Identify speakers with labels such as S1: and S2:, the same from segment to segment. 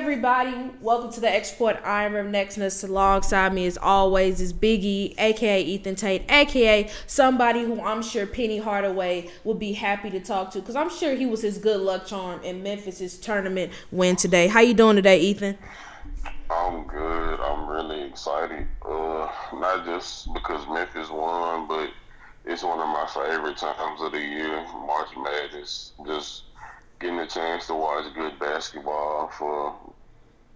S1: everybody? Welcome to the Export Iron Room. Nexus. Alongside me, as always, is Biggie, aka Ethan Tate, aka somebody who I'm sure Penny Hardaway would be happy to talk to, because I'm sure he was his good luck charm in Memphis's tournament win today. How you doing today, Ethan?
S2: I'm good. I'm really excited. Uh, not just because Memphis won, but it's one of my favorite times of the year, March Madness. Just getting a chance to watch good basketball for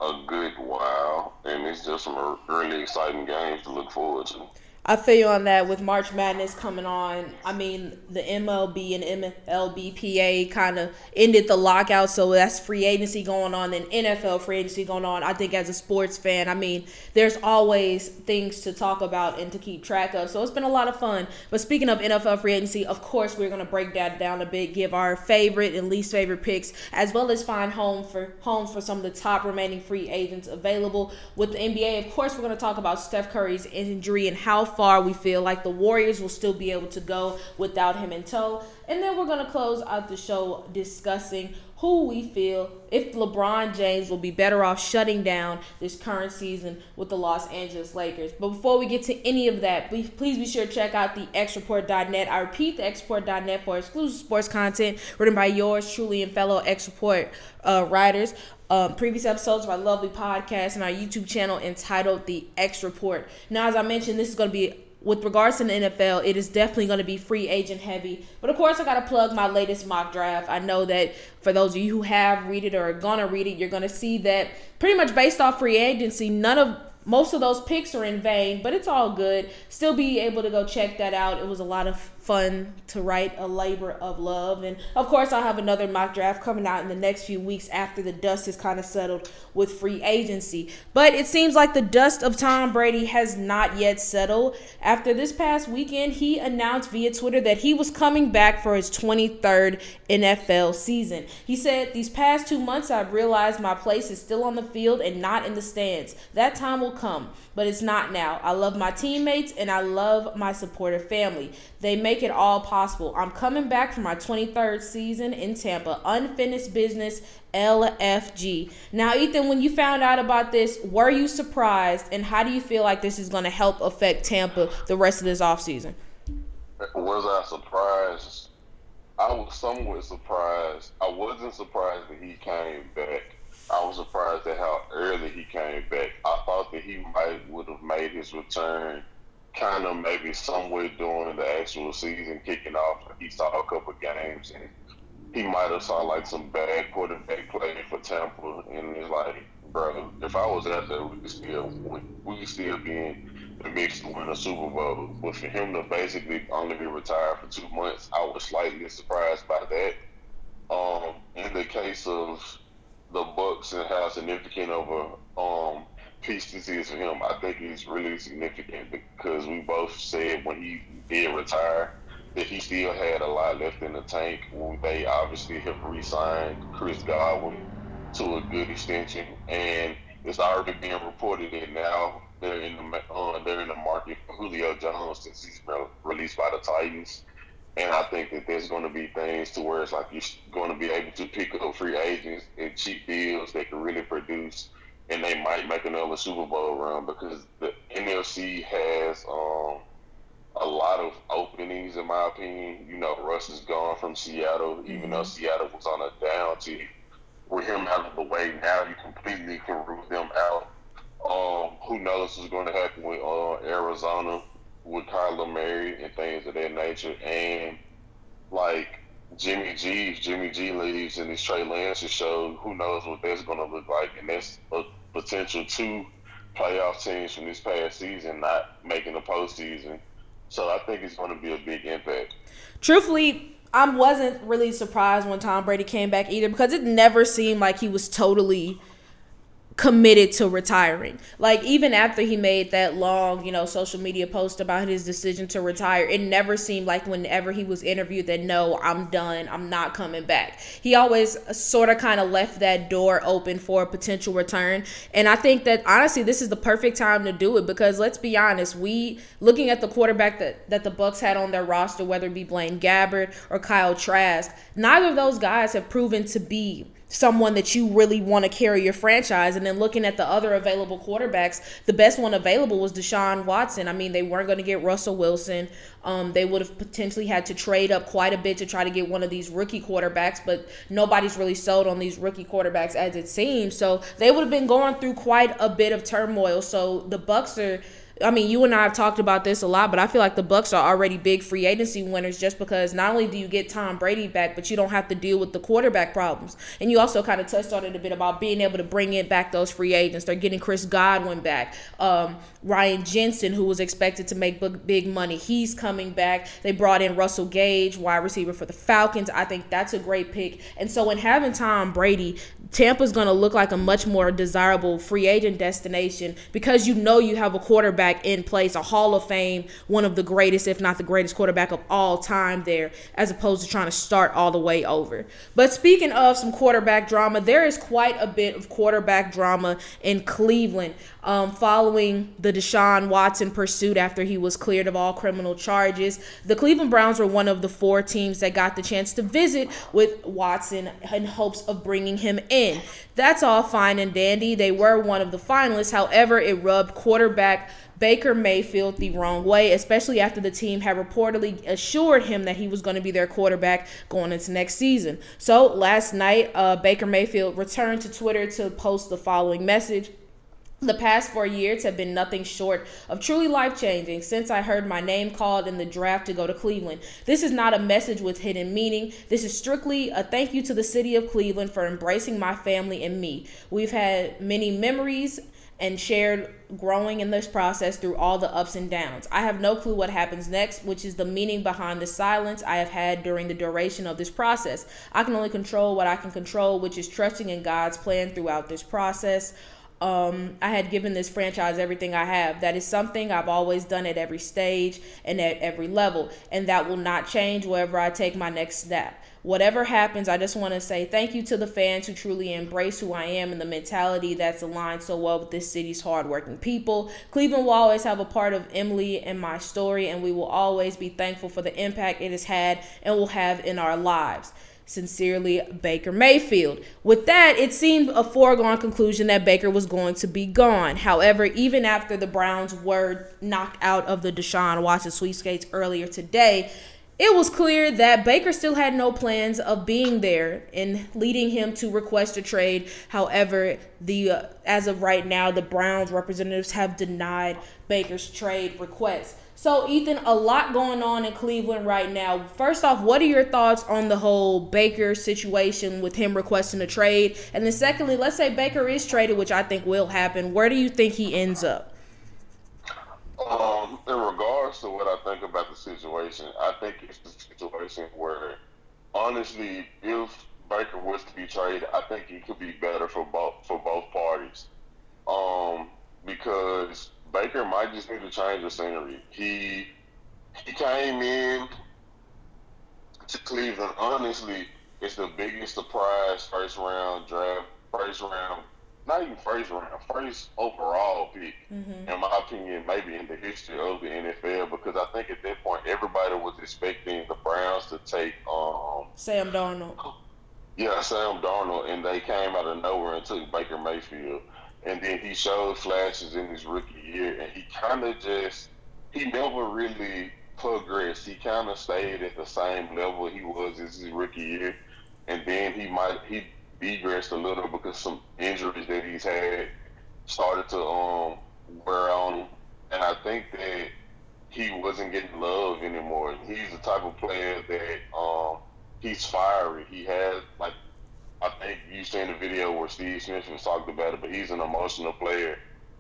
S2: a good while, and it's just some really exciting games to look forward to.
S1: I feel you on that with March Madness coming on. I mean, the MLB and MLBPA kind of ended the lockout, so that's free agency going on and NFL free agency going on. I think as a sports fan, I mean, there's always things to talk about and to keep track of. So it's been a lot of fun. But speaking of NFL free agency, of course, we're going to break that down a bit, give our favorite and least favorite picks, as well as find home for homes for some of the top remaining free agents available with the NBA. Of course, we're going to talk about Steph Curry's injury and how far we feel like the Warriors will still be able to go without him in tow. And then we're going to close out the show discussing who we feel if LeBron James will be better off shutting down this current season with the Los Angeles Lakers. But before we get to any of that, please, be sure to check out the xreport.net. I repeat, the xreport.net for exclusive sports content written by yours truly and fellow X Report uh, writers. Um, previous episodes of our lovely podcast and our YouTube channel entitled The X Report. Now, as I mentioned, this is going to be with regards to the NFL, it is definitely going to be free agent heavy. But of course, I got to plug my latest mock draft. I know that for those of you who have read it or are going to read it, you're going to see that pretty much based off free agency, none of most of those picks are in vain, but it's all good. Still be able to go check that out. It was a lot of fun to write a labor of love. And of course, I'll have another mock draft coming out in the next few weeks after the dust has kind of settled with free agency. But it seems like the dust of Tom Brady has not yet settled. After this past weekend, he announced via Twitter that he was coming back for his 23rd NFL season. He said, These past two months, I've realized my place is still on the field and not in the stands. That time will come, but it's not now. I love my teammates and I love my supportive family. They make it all possible. I'm coming back for my 23rd season in Tampa. Unfinished business, LFG. Now, Ethan, when you found out about this, were you surprised? And how do you feel like this is going to help affect Tampa the rest of this offseason?
S2: Was I surprised? I was somewhat surprised. I wasn't surprised that he came back. I was surprised at how early he came back. I thought that he might would have made his return kind of maybe somewhere during the actual season kicking off. He saw a couple games and he might have saw like some bad quarterback play for Tampa, and it's like, bro, if I was out there, we could still win. we could still be in the mix to win a Super Bowl. But for him to basically only be retired for two months, I was slightly surprised by that. Um, in the case of the Bucs and how significant of a um, piece this is for him, I think it's really significant because we both said when he did retire that he still had a lot left in the tank. When they obviously have re-signed Chris Godwin to a good extension, and it's already being reported that now they're in the uh, they're in the market for Julio Jones since he's been released by the Titans. And I think that there's going to be things to where it's like you're going to be able to pick up free agents and cheap deals that can really produce and they might make another Super Bowl run because the NFC has um, a lot of openings, in my opinion. You know, Russ is gone from Seattle, even though mm-hmm. Seattle was on a down to with him out of the way. Now you completely can root them out. Um, who knows what's going to happen with uh, Arizona with Kyler Murray and things of that nature, and like Jimmy G, if Jimmy G leaves and this Trey Lance show, who knows what that's going to look like, and that's a potential two playoff teams from this past season not making the postseason. So I think it's going to be a big impact.
S1: Truthfully, I wasn't really surprised when Tom Brady came back either because it never seemed like he was totally committed to retiring. Like even after he made that long, you know, social media post about his decision to retire, it never seemed like whenever he was interviewed that no, I'm done, I'm not coming back. He always sort of kind of left that door open for a potential return. And I think that honestly this is the perfect time to do it because let's be honest, we looking at the quarterback that that the Bucs had on their roster whether it be Blaine Gabbert or Kyle Trask, neither of those guys have proven to be someone that you really want to carry your franchise. And then looking at the other available quarterbacks, the best one available was Deshaun Watson. I mean, they weren't going to get Russell Wilson. Um, they would have potentially had to trade up quite a bit to try to get one of these rookie quarterbacks, but nobody's really sold on these rookie quarterbacks as it seems. So they would have been going through quite a bit of turmoil. So the Bucs are I mean, you and I have talked about this a lot, but I feel like the Bucs are already big free agency winners just because not only do you get Tom Brady back, but you don't have to deal with the quarterback problems. And you also kind of touched on it a bit about being able to bring in back those free agents. They're getting Chris Godwin back. Um, Ryan Jensen, who was expected to make big money, he's coming back. They brought in Russell Gage, wide receiver for the Falcons. I think that's a great pick. And so, in having Tom Brady, Tampa's going to look like a much more desirable free agent destination because you know you have a quarterback in place, a Hall of Fame, one of the greatest, if not the greatest quarterback of all time there, as opposed to trying to start all the way over. But speaking of some quarterback drama, there is quite a bit of quarterback drama in Cleveland um, following the Deshaun Watson pursuit after he was cleared of all criminal charges. The Cleveland Browns were one of the four teams that got the chance to visit with Watson in hopes of bringing him in. That's all fine and dandy. They were one of the finalists. However, it rubbed quarterback Baker Mayfield the wrong way, especially after the team had reportedly assured him that he was going to be their quarterback going into next season. So last night, uh, Baker Mayfield returned to Twitter to post the following message. The past four years have been nothing short of truly life changing since I heard my name called in the draft to go to Cleveland. This is not a message with hidden meaning. This is strictly a thank you to the city of Cleveland for embracing my family and me. We've had many memories and shared growing in this process through all the ups and downs. I have no clue what happens next, which is the meaning behind the silence I have had during the duration of this process. I can only control what I can control, which is trusting in God's plan throughout this process um, I had given this franchise everything I have. That is something I've always done at every stage and at every level, and that will not change wherever I take my next step. Whatever happens, I just want to say thank you to the fans who truly embrace who I am and the mentality that's aligned so well with this city's hardworking people. Cleveland will always have a part of Emily and my story, and we will always be thankful for the impact it has had and will have in our lives. Sincerely, Baker Mayfield. With that, it seemed a foregone conclusion that Baker was going to be gone. However, even after the Browns were knocked out of the Deshaun Watson sweepstakes earlier today, it was clear that Baker still had no plans of being there and leading him to request a trade. However, the uh, as of right now, the Browns representatives have denied Baker's trade request. So, Ethan, a lot going on in Cleveland right now. First off, what are your thoughts on the whole Baker situation with him requesting a trade? And then, secondly, let's say Baker is traded, which I think will happen. Where do you think he ends up?
S2: Um, in regards to what I think about the situation, I think it's the situation where, honestly, if Baker was to be traded, I think it could be better for both for both parties. Um, because Baker might just need to change the scenery. He he came in to Cleveland. Honestly, it's the biggest surprise first round draft, first round, not even first round, first overall pick, mm-hmm. in my opinion, maybe in the history of the NFL. Because I think at that point everybody was expecting the Browns to take um,
S1: Sam Darnold.
S2: Yeah, Sam Darnold, and they came out of nowhere and took Baker Mayfield and then he showed flashes in his rookie year, and he kind of just he never really progressed. He kind of stayed at the same level he was as his rookie year, and then he might he degressed a little because some injuries that he's had started to um wear on him, and I think that he wasn't getting love anymore. He's the type of player that um he's fiery. He has like I think you seen the video where Steve Smith was talked about it, but he's an emotional player.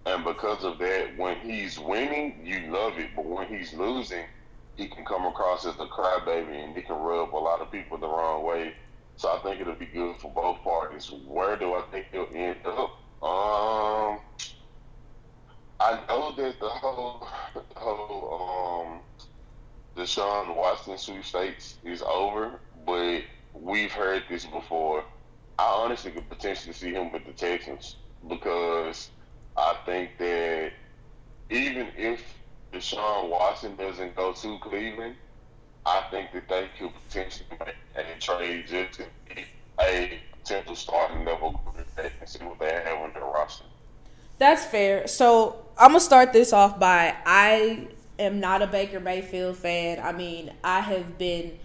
S2: And because of that, when he's winning, you love it. But when he's losing, he can come across as a crybaby and he can rub a lot of people the wrong way. So I think it'll be good for both parties. Where do I think he'll end up? Um, I know that the whole, the whole um, Deshaun Watson sweepstakes is over, but we've heard this before. I honestly could potentially see him with the Texans because I think that even if Deshaun Watson doesn't go to Cleveland, I think that they could potentially make a trade just to get a potential starting level quarterback and see what they have on their roster.
S1: That's fair. So I'm gonna start this off by I am not a Baker Mayfield fan. I mean, I have been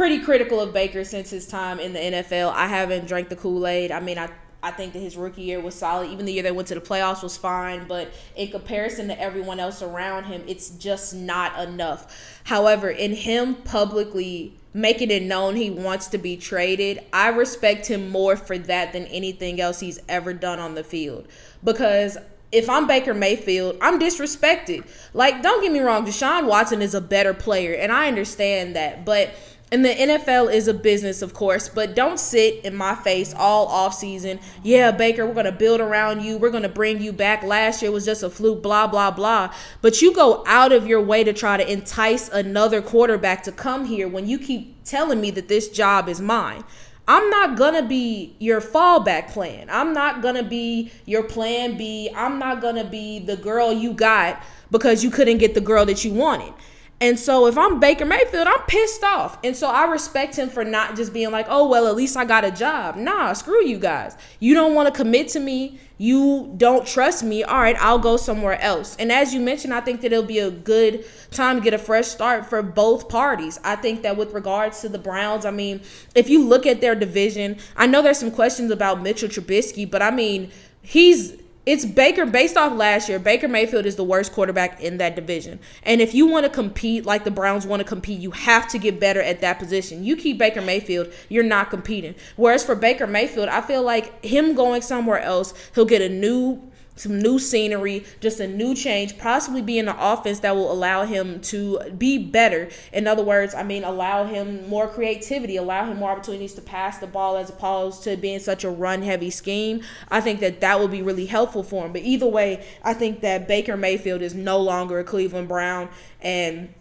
S1: pretty critical of Baker since his time in the NFL. I haven't drank the Kool Aid. I mean, I I think that his rookie year was solid. Even the year they went to the playoffs was fine, but in comparison to everyone else around him, it's just not enough. However, in him publicly making it known he wants to be traded, I respect him more for that than anything else he's ever done on the field. Because if I'm Baker Mayfield, I'm disrespected. Like, don't get me wrong, Deshaun Watson is a better player, and I understand that, but and the NFL is a business, of course, but don't sit in my face all off season. Yeah, Baker, we're gonna build around you. We're gonna bring you back. Last year was just a fluke, blah blah blah. But you go out of your way to try to entice another quarterback to come here when you keep telling me that this job is mine. I'm not gonna be your fallback plan. I'm not gonna be your plan B. I'm not gonna be the girl you got because you couldn't get the girl that you wanted. And so if I'm Baker Mayfield, I'm pissed off. And so I respect him for not just being like, oh, well, at least I got a job. Nah, screw you guys. You don't want to commit to me. You don't trust me. All right, I'll go somewhere else. And as you mentioned, I think that it'll be a good time to get a fresh start for both parties. I think that with regards to the Browns, I mean, if you look at their division, I know there's some questions about Mitchell Trubisky, but I mean, he's it's Baker based off last year. Baker Mayfield is the worst quarterback in that division. And if you want to compete like the Browns want to compete, you have to get better at that position. You keep Baker Mayfield, you're not competing. Whereas for Baker Mayfield, I feel like him going somewhere else, he'll get a new some new scenery, just a new change, possibly be in an offense that will allow him to be better. In other words, I mean, allow him more creativity, allow him more opportunities to pass the ball as opposed to being such a run heavy scheme. I think that that will be really helpful for him. But either way, I think that Baker Mayfield is no longer a Cleveland Brown. And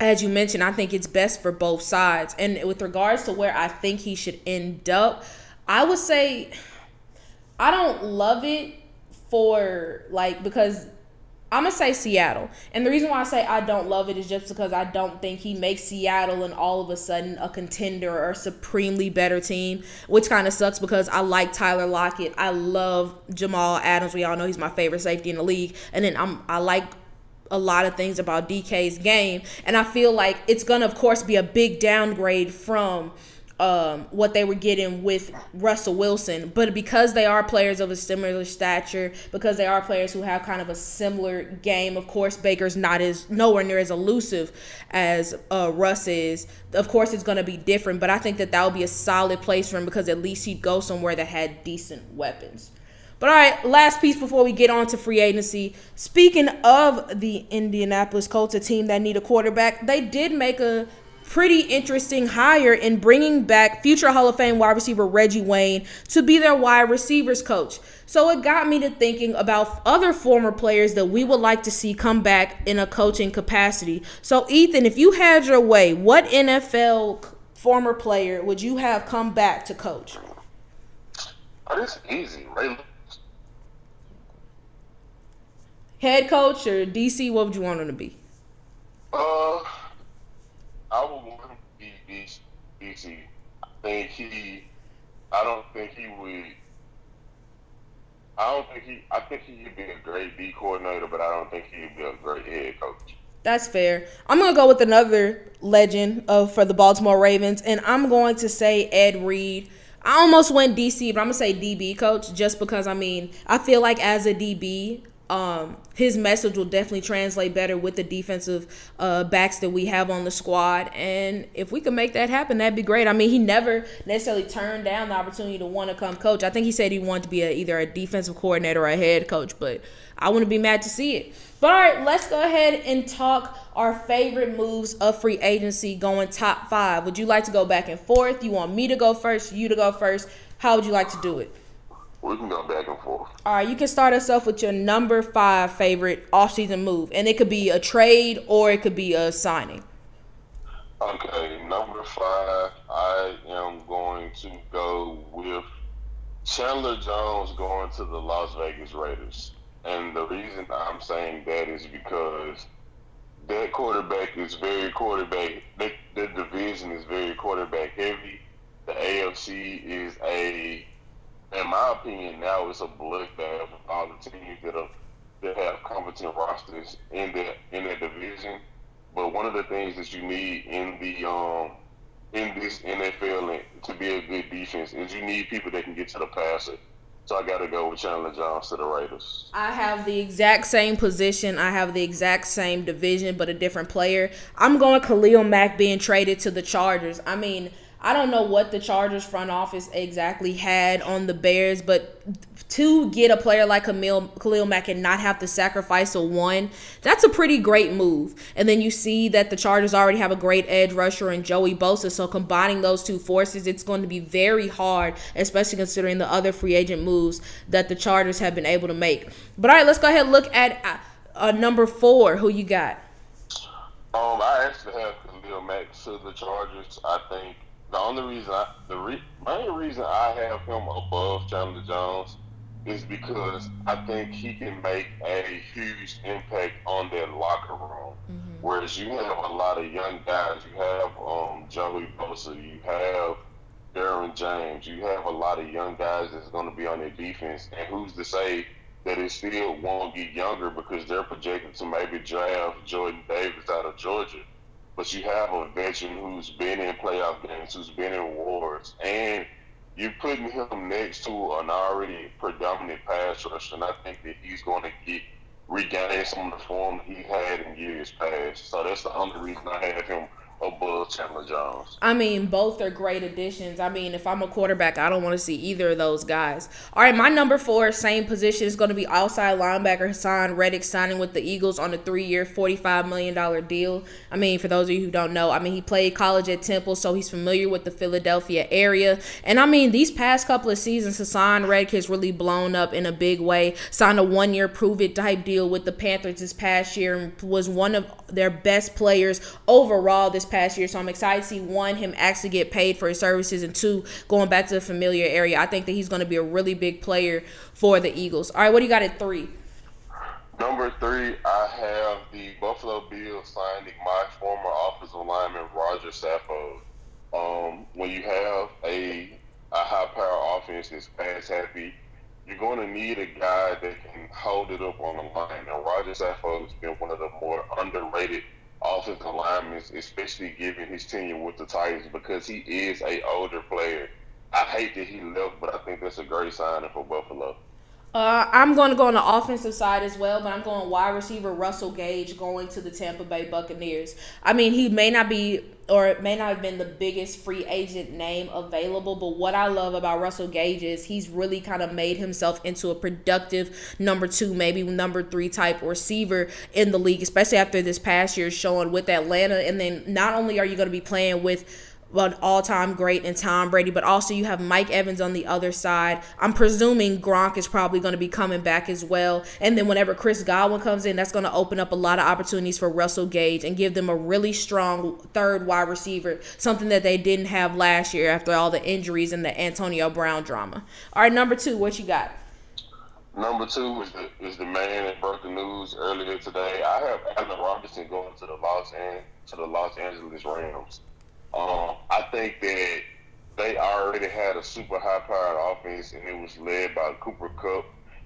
S1: as you mentioned, I think it's best for both sides. And with regards to where I think he should end up, I would say I don't love it for like because I'm gonna say Seattle, and the reason why I say I don't love it is just because I don't think he makes Seattle and all of a sudden a contender or a supremely better team, which kind of sucks because I like Tyler Lockett, I love Jamal Adams. We all know he's my favorite safety in the league, and then I'm I like a lot of things about DK's game, and I feel like it's gonna of course be a big downgrade from um, what they were getting with Russell Wilson. But because they are players of a similar stature, because they are players who have kind of a similar game, of course, Baker's not as nowhere near as elusive as uh, Russ is. Of course, it's going to be different, but I think that that would be a solid place for him because at least he'd go somewhere that had decent weapons. But all right, last piece before we get on to free agency. Speaking of the Indianapolis Colts, a team that need a quarterback, they did make a pretty interesting hire in bringing back future Hall of Fame wide receiver Reggie Wayne to be their wide receivers coach. So it got me to thinking about other former players that we would like to see come back in a coaching capacity. So, Ethan, if you had your way, what NFL former player would you have come back to coach?
S2: Oh, this easy, right?
S1: Head coach or DC? What would you want him to be?
S2: Uh, I would want him to be DC. I think he. I don't think he would. I don't think he. I think he could be a great D coordinator, but I don't think he'd be a great head coach.
S1: That's fair. I'm gonna go with another legend of for the Baltimore Ravens, and I'm going to say Ed Reed. I almost went DC, but I'm gonna say DB coach just because I mean I feel like as a DB, um, his message will definitely translate better with the defensive uh, backs that we have on the squad. And if we could make that happen, that'd be great. I mean, he never necessarily turned down the opportunity to want to come coach. I think he said he wanted to be a, either a defensive coordinator or a head coach, but I wouldn't be mad to see it. But all right, let's go ahead and talk our favorite moves of free agency going top five. Would you like to go back and forth? You want me to go first, you to go first? How would you like to do it?
S2: We can go back and forth.
S1: All right, you can start us off with your number five favorite offseason move, and it could be a trade or it could be a signing.
S2: Okay, number five, I am going to go with Chandler Jones going to the Las Vegas Raiders. And the reason I'm saying that is because that quarterback is very quarterback. That, that division is very quarterback heavy the AFC is a, in my opinion, now it's a bloodbath of all the teams that have that have competent rosters in the in their division. But one of the things that you need in the um in this NFL to be a good defense is you need people that can get to the passer. So I got to go with Chandler Jones to the Raiders.
S1: I have the exact same position. I have the exact same division, but a different player. I'm going Khalil Mack being traded to the Chargers. I mean, I don't know what the Chargers front office exactly had on the Bears, but to get a player like Khalil, Khalil Mack and not have to sacrifice a one, that's a pretty great move. And then you see that the Chargers already have a great edge rusher in Joey Bosa. So combining those two forces, it's going to be very hard, especially considering the other free agent moves that the Chargers have been able to make. But all right, let's go ahead and look at uh, uh, number four. Who you got?
S2: Um, I actually have Khalil Mack to the Chargers. I think the only reason I the re, main reason I have him above Chandler Jones is because I think he can make a huge impact on their locker room. Mm-hmm. Whereas you have a lot of young guys, you have um, Joey Bosa, you have Derwin James, you have a lot of young guys that's going to be on their defense, and who's to say that it still won't get younger because they're projected to maybe draft Jordan Davis out of Georgia. But you have a veteran who's been in playoff games, who's been in wars, and you're putting him next to an already predominant pass rusher, and I think that he's going to get regain some of the form he had in years past. So that's the only reason I have him above Chandler Jones.
S1: I mean, both are great additions. I mean, if I'm a quarterback, I don't want to see either of those guys. All right, my number four, same position, is going to be outside linebacker Haason Reddick signing with the Eagles on a three-year, $45 million deal. I mean, for those of you who don't know, I mean, he played college at Temple, so he's familiar with the Philadelphia area. And I mean, these past couple of seasons, Haason Reddick has really blown up in a big way. Signed a one-year prove-it type deal with the Panthers this past year and was one of their best players overall this past year. So I'm excited to see one, him actually get paid for his services, and two, going back to the familiar area. I think that he's going to be a really big player for the Eagles. All right, what do you got at three?
S2: Number three, I have the Buffalo Bills signing my former offensive lineman Roger Saffold. Um, when you have a a high power offense that's pass happy, you're going to need a guy that can hold it up on the line. And Roger Saffold has been one of the more underrated offensive linemen, especially given his tenure with the Titans, because he is a older player. I hate that he left, but I think that's a great signing for Buffalo.
S1: Uh, I'm going to go on the offensive side as well, but I'm going wide receiver Russell Gage going to the Tampa Bay Buccaneers. I mean, he may not be or it may not have been the biggest free agent name available, but what I love about Russell Gage is he's really kind of made himself into a productive number two, maybe number three type receiver in the league, especially after this past year showing with Atlanta. And then not only are you going to be playing with an all-time great in Tom Brady, but also you have Mike Evans on the other side. I'm presuming Gronk is probably going to be coming back as well. And then whenever Chris Godwin comes in, that's going to open up a lot of opportunities for Russell Gage and give them a really strong third wide receiver, something that they didn't have last year after all the injuries and the Antonio Brown drama. All right, number two, what you got?
S2: Number two is the is the man that broke the news earlier today. I have Allen Robinson going to the Los An- to the Los Angeles Rams. Um, I think that they already had a super high powered offense and it was led by Cooper Kupp.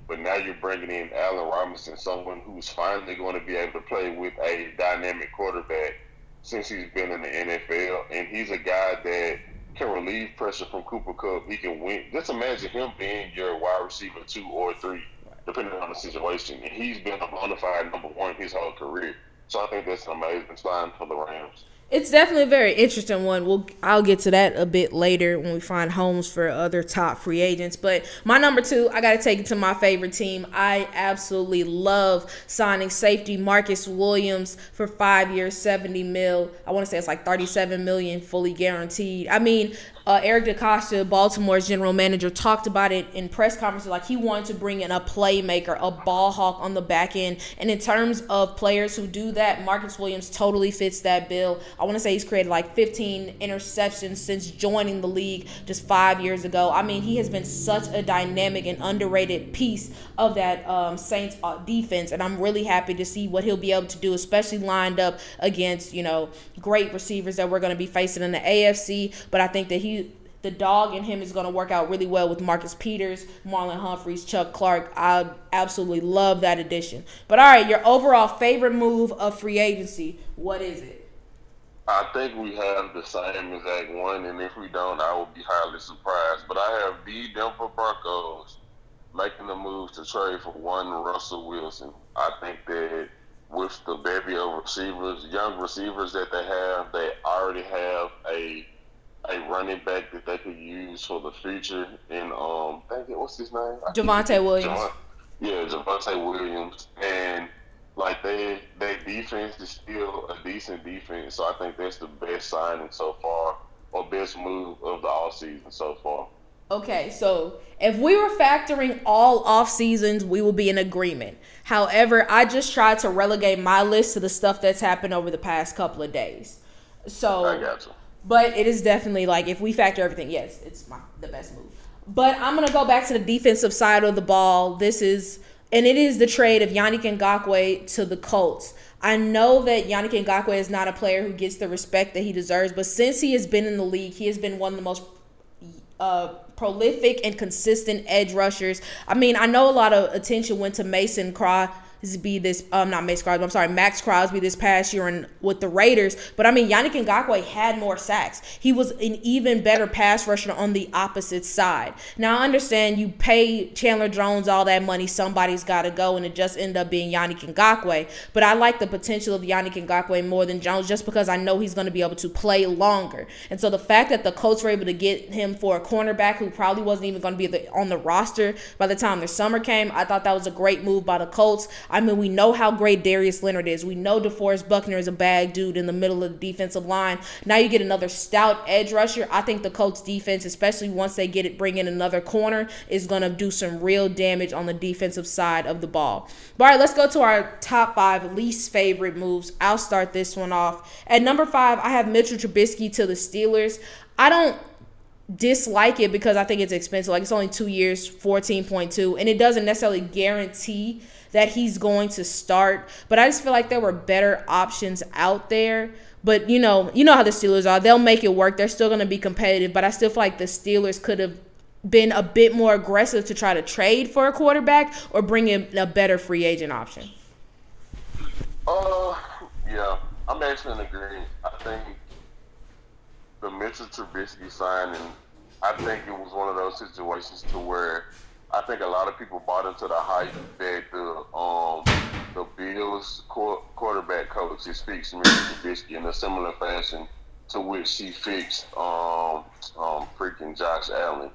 S2: But now you're bringing in Allen Robinson, someone who's finally going to be able to play with a dynamic quarterback since he's been in the NFL. And he's a guy that can relieve pressure from Cooper Kupp. He can win. Just imagine him being your wide receiver two or three, depending on the situation. And he's been a bona fide number one his whole career. So I think that's an amazing sign for the Rams
S1: it's definitely a very interesting one. We'll I'll get to that a bit later when we find homes for other top free agents. But my number two, I got to take it to my favorite team. I absolutely love signing safety Marcus Williams for five years, seventy mil. I want to say it's like thirty-seven million, fully guaranteed. I mean, uh, Eric DeCosta, Baltimore's general manager, talked about it in press conferences. Like he wanted to bring in a playmaker, a ball hawk on the back end. And in terms of players who do that, Marcus Williams totally fits that bill. I want to say he's created like 15 interceptions since joining the league just five years ago. I mean, he has been such a dynamic and underrated piece of that um, Saints uh, defense. And I'm really happy to see what he'll be able to do, especially lined up against, you know, great receivers that we're going to be facing in the AFC. But I think that he the dog in him is going to work out really well with Marcus Peters, Marlon Humphreys, Chuck Clark. I absolutely love that addition. But all right, your overall favorite move of free agency, what is it?
S2: I think we have the same exact one, and if we don't, I will be highly surprised. But I have the Denver Broncos making the move to trade for one Russell Wilson. I think that with the bevy of receivers, young receivers that they have, they already have a a running back that they could use for the future. And um, thank you. What's his name?
S1: Javonte Williams.
S2: Javon, yeah, Javonte Williams, and like they their defense is still a decent defense. So I think that's the best signing so far, or best move of the all season so far.
S1: Okay, so if we were factoring all off seasons, we will be in agreement. However, I just tried to relegate my list to the stuff that's happened over the past couple of days. So
S2: I got you.
S1: But it is definitely like if we factor everything, yes, it's my the best move. But I'm gonna go back to the defensive side of the ball. This is and it is the trade of Yannick Ngakoue to the Colts. I know that Yannick Ngakoue is not a player who gets the respect that he deserves, but since he has been in the league, he has been one of the most uh, prolific and consistent edge rushers. I mean, I know a lot of attention went to Mason Craw be this um not Maxx Crosby, I'm sorry, Maxx Crosby this past year and with the Raiders. But I mean Yannick Ngakoue had more sacks. He was an even better pass rusher on the opposite side. Now I understand you pay Chandler Jones all that money, somebody's gotta go, and it just ended up being Yannick Ngakoue. But I like the potential of Yannick Ngakoue more than Jones just because I know he's gonna be able to play longer. And so the fact that the Colts were able to get him for a cornerback who probably wasn't even gonna be on the roster by the time the summer came, I thought that was a great move by the Colts. I mean, we know how great Darius Leonard is. We know DeForest Buckner is a bad dude in the middle of the defensive line. Now you get another stout edge rusher. I think the Colts defense, especially once they get it, bring in another corner, is going to do some real damage on the defensive side of the ball. But all right, let's go to our top five least favorite moves. I'll start this one off. At number five, I have Mitchell Trubisky to the Steelers. I don't dislike it because I think it's expensive. Like it's only two years, 14.2, and it doesn't necessarily guarantee that he's going to start. But I just feel like there were better options out there. But you know, you know how the Steelers are. They'll make it work. They're still going to be competitive. But I still feel like the Steelers could have been a bit more aggressive to try to trade for a quarterback or bring in a better free agent option.
S2: Uh, yeah, I'm actually in agreement. I think the Mitchell Trubisky signing, I think it was one of those situations to where I think a lot of people bought into the hype that the um the Bills quarterback coach he speaks Mitchell Trubisky in a similar fashion to which he fixed um um freaking Josh Allen.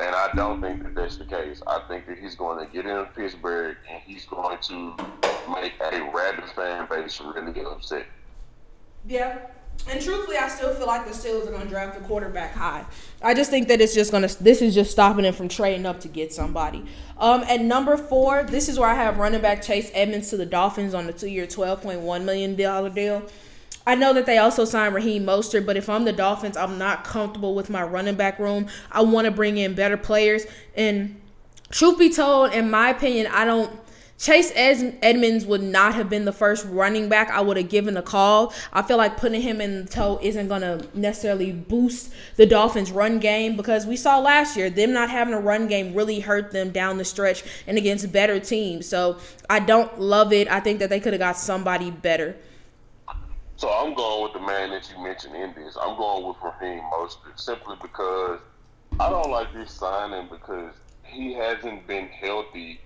S2: And I don't think that that's the case. I think that he's going to get in Pittsburgh and he's going to make a rabid fan base really upset.
S1: Yeah, and truthfully, I still feel like the Steelers are going to draft a quarterback high. I just think that it's just going to, this is just stopping them from trading up to get somebody. Um, at number four, this is where I have running back Chase Edmonds to the Dolphins on the two year, $12.1 million deal. I know that they also signed Raheem Mostert, but if I'm the Dolphins, I'm not comfortable with my running back room. I want to bring in better players. And truth be told, in my opinion, I don't Chase Edmonds would not have been the first running back I would have given a call. I feel like putting him in the toe isn't going to necessarily boost the Dolphins' run game because we saw last year them not having a run game really hurt them down the stretch and against better teams. So I don't love it. I think that they could have got somebody better.
S2: So I'm going with the man that you mentioned in this. I'm going with Raheem Mostert simply because I don't like this signing because he hasn't been healthy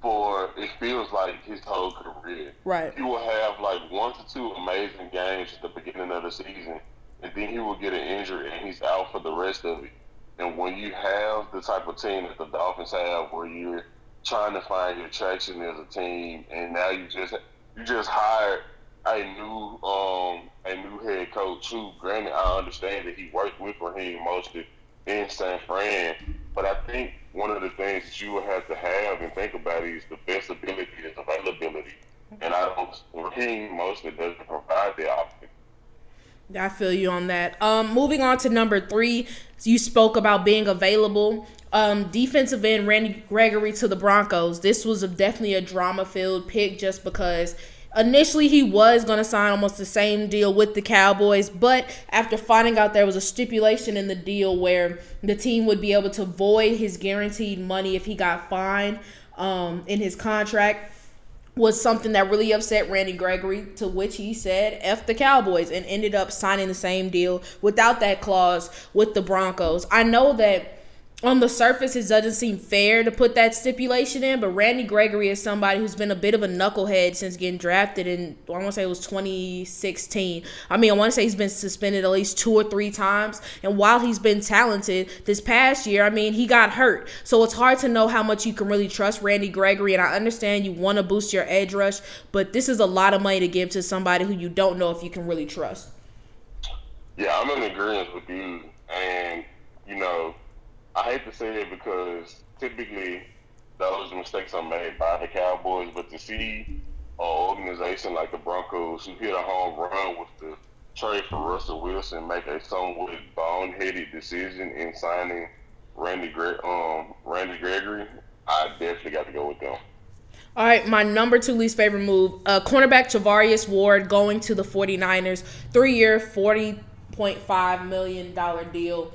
S2: for it feels like his whole career.
S1: Right.
S2: He will have like one to two amazing games at the beginning of the season, and then he will get an injury and he's out for the rest of it. And when you have the type of team that the Dolphins have, where you're trying to find your traction as a team, and now you just you just hired a new um a new head coach who, granted, I understand that he worked with Raheem Mostert in San Fran, but I think one of the things that you have to have and think about is the best ability is availability. And I don't, Raheem Mostert doesn't provide the option.
S1: I feel you on that. Um, moving on to number three, you spoke about being available. Um, defensive end Randy Gregory to the Broncos. This was a, definitely a drama filled pick just because Initially, he was going to sign almost the same deal with the Cowboys, but after finding out there was a stipulation in the deal where the team would be able to void his guaranteed money if he got fined um, in his contract, was something that really upset Randy Gregory, to which he said F the Cowboys and ended up signing the same deal without that clause with the Broncos. I know that on the surface, it doesn't seem fair to put that stipulation in, but Randy Gregory is somebody who's been a bit of a knucklehead since getting drafted in, I want to say it was 2016. I mean, I want to say he's been suspended at least two or three times. And while he's been talented this past year, I mean, he got hurt. So it's hard to know how much you can really trust Randy Gregory. And I understand you want to boost your edge rush, but this is a lot of money to give to somebody who you don't know if you can really trust.
S2: Yeah, I'm in agreement with you. And, you know, I hate to say it because typically those mistakes are made by the Cowboys, but to see an organization like the Broncos who hit a home run with the trade for Russell Wilson make a somewhat boneheaded decision in signing Randy Gre- um, Randy Gregory, I definitely got to go with them.
S1: All right, my number two least favorite move, uh, cornerback Charvarius Ward going to the 49ers, three-year, $40.5 million deal.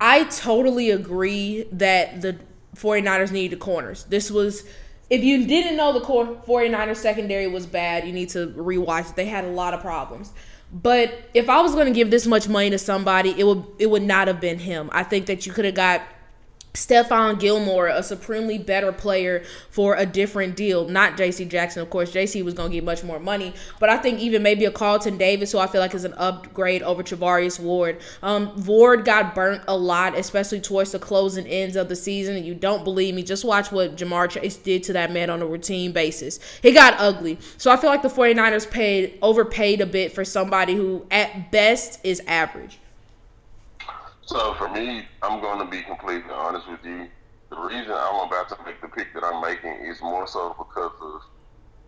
S1: I totally agree that the 49ers needed the corners. This was if you didn't know the core 49ers secondary was bad, you need to rewatch. They had a lot of problems. But if I was going to give this much money to somebody, it would it would not have been him. I think that you could have got Stephon Gilmore, a supremely better player for a different deal. Not JC Jackson, of course. JC was going to get much more money. But I think even maybe a Carlton Davis, who I feel like is an upgrade over Charvarius Ward. Um, Ward got burnt a lot, especially towards the closing ends of the season. And you don't believe me, just watch what Ja'Marr Chase did to that man on a routine basis. He got ugly. So I feel like the 49ers paid overpaid a bit for somebody who, at best, is average.
S2: So for me, I'm going to be completely honest with you. The reason I'm about to make the pick that I'm making is more so because of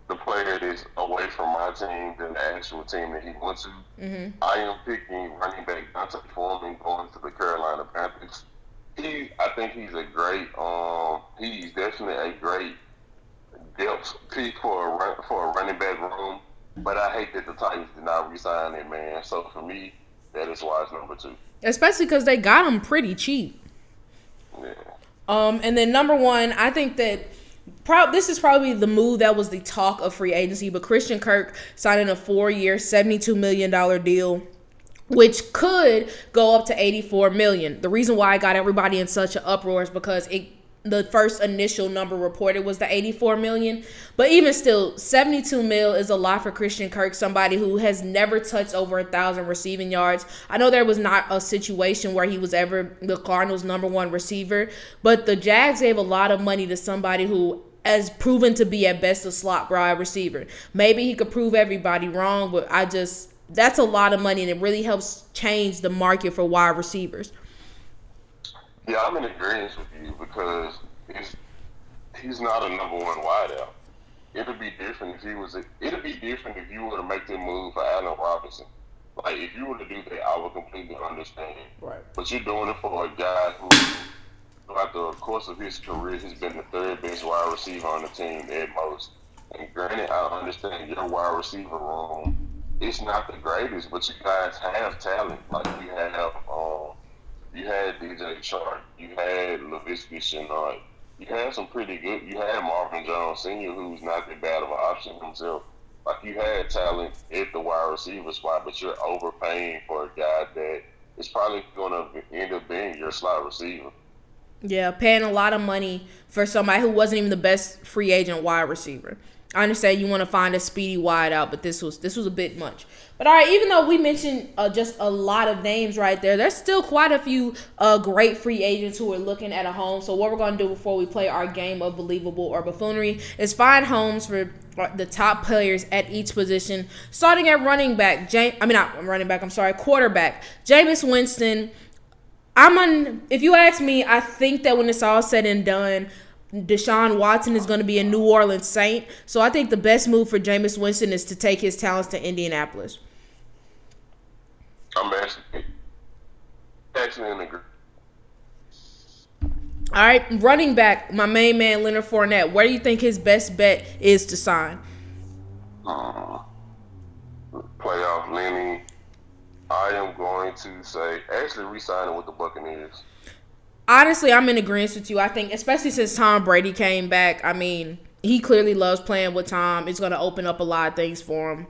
S2: the player that's away from my team than the actual team that he went to. Mm-hmm. I am picking running back D'Onta Foreman going to the Carolina Panthers. He, I think he's a great. Um, he's definitely a great depth pick for a run, for a running back room. But I hate that the Titans did not resign him, man. So for me, that is why it's number two
S1: especially because they got him pretty cheap. Yeah. Um, and then number one, I think that pro- this is probably the move that was the talk of free agency, but Christian Kirk signing a four-year, seventy-two million dollar deal which could go up to 84 million. The reason why I got everybody in such an uproar is because it the first initial number reported was the 84 million. But even still 72 mil is a lot for christian kirk somebody who has never touched over a thousand receiving yards. I know there was not a situation where he was ever the cardinals number one receiver but the jags gave a lot of money to somebody who has proven to be at best a slot wide receiver. Maybe he could prove everybody wrong but i just that's a lot of money and it really helps change the market for wide receivers
S2: yeah, I'm in agreement with you because he's he's not a number one wideout. It'd be different if he was. A, it'd be different if you were to make the move for Allen Robinson. Like if you were to do that, I would completely understand.
S1: Right.
S2: But you're doing it for a guy who, throughout the course of his career, has been the third best wide receiver on the team at most. And granted, I understand your wide receiver room. It's not the greatest, but you guys have talent. Like you have um, you had DJ Chark, you had Laviska Shenault, you had some pretty good. You had Marvin Jones Sr., who's not that bad of an option himself. Like you had talent at the wide receiver spot, but you're overpaying for a guy that is probably going to end up being your slot receiver.
S1: Yeah, paying a lot of money for somebody who wasn't even the best free agent wide receiver. I understand you want to find a speedy wide out, but this was this was a bit much. But all right, even though we mentioned uh, just a lot of names right there, there's still quite a few uh, great free agents who are looking at a home. So what we're gonna do before we play our game of believable or buffoonery is find homes for the top players at each position. Starting at running back, James. I mean not running back. I'm sorry, quarterback. Jameis Winston. I'm on. If you ask me, I think that when it's all said and done. Deshaun Watson is going to be a New Orleans Saint. So I think the best move for Jameis Winston is to take his talents to Indianapolis.
S2: I'm actually, actually in agreement.
S1: All right, running back, my main man Leonard Fournette. Where do you think his best bet is to sign?
S2: uh, playoff Lenny. I am going to say actually re-signing with the Buccaneers.
S1: Honestly, I'm in agreement with you. I think, especially since Tom Brady came back, I mean, he clearly loves playing with Tom. It's going to open up a lot of things for him.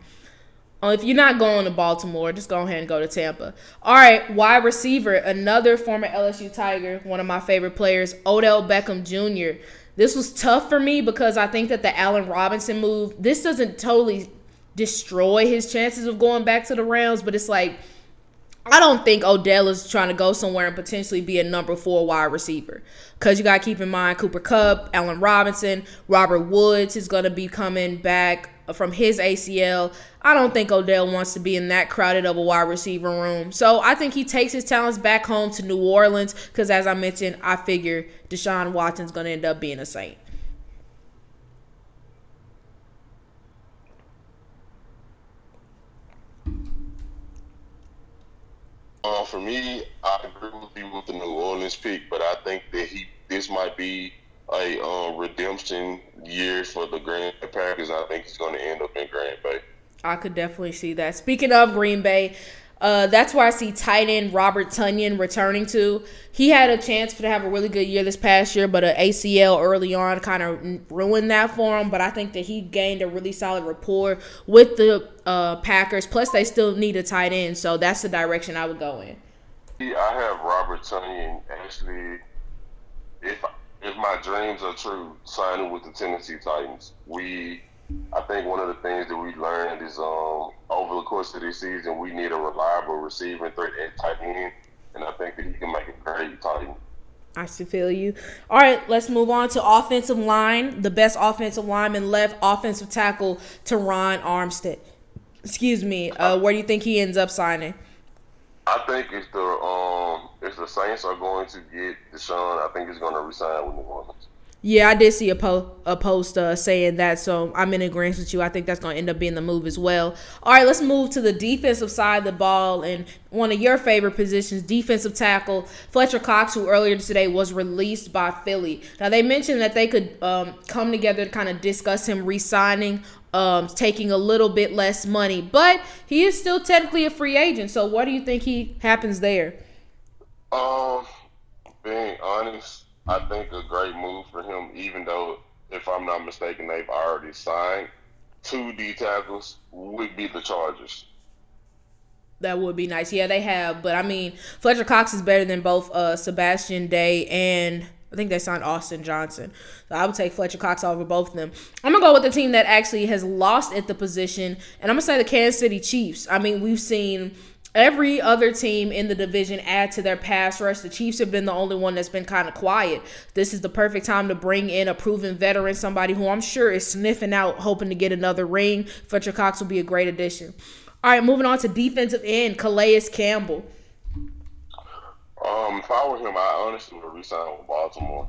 S1: Uh, if you're not going to Baltimore, just go ahead and go to Tampa. All right, wide receiver, another former LSU Tiger, one of my favorite players, Odell Beckham Jr. This was tough for me because I think that the Allen Robinson move, this doesn't totally destroy his chances of going back to the Rams, but it's like I don't think Odell is trying to go somewhere and potentially be a number four wide receiver. Because you got to keep in mind Cooper Kupp, Allen Robinson, Robert Woods is going to be coming back from his ACL. I don't think Odell wants to be in that crowded of a wide receiver room. So I think he takes his talents back home to New Orleans because, as I mentioned, I figure Deshaun Watson's going to end up being a Saint.
S2: Uh, for me, I agree with you with the New Orleans pick, but I think that he this might be a uh, redemption year for the Green Bay Packers. I think he's going to end up in Green Bay.
S1: I could definitely see that. Speaking of Green Bay, uh, that's where I see tight end Robert Tonyan returning to. He had a chance to have a really good year this past year, but an ACL early on kind of ruined that for him. But I think that he gained a really solid rapport with the uh, Packers. Plus, they still need a tight end, so that's the direction I would go in.
S2: Yeah, I have Robert Tonyan actually. If if my dreams are true, signing with the Tennessee Titans, we I think one of the things that we learned is um, over the course of this season, we need a reliable receiving threat at tight end, and I think that he can make a great tight end.
S1: I still feel you. All right, let's move on to offensive line. The best offensive lineman left, offensive tackle, Terron Armstead. Excuse me. Uh, where do you think he ends up signing?
S2: I think if the um if the Saints are going to get Deshaun, I think he's going to resign with New Orleans.
S1: Yeah, I did see a, po- a post uh, saying that, so I'm in agreement with you. I think that's going to end up being the move as well. All right, let's move to the defensive side of the ball and one of your favorite positions, defensive tackle Fletcher Cox, who earlier today was released by Philly. Now they mentioned that they could um, come together to kind of discuss him re-signing, um, taking a little bit less money, but he is still technically a free agent. So what do you think he happens there?
S2: Um, being honest I think a great move for him, even though, if I'm not mistaken, they've already signed two D tackles, would be the Chargers.
S1: That would be nice. Yeah, they have. But I mean, Fletcher Cox is better than both uh, Sebastian Day and I think they signed Austin Johnson. So I would take Fletcher Cox over both of them. I'm going to go with the team that actually has lost at the position, and I'm going to say the Kansas City Chiefs. I mean, we've seen Every other team in the division add to their pass rush. The Chiefs have been the only one that's been kind of quiet. This is the perfect time to bring in a proven veteran, somebody who I'm sure is sniffing out, hoping to get another ring. Fletcher Cox will be a great addition. All right, moving on to defensive end, Calais Campbell.
S2: Um, if I were him, I honestly would resign with Baltimore.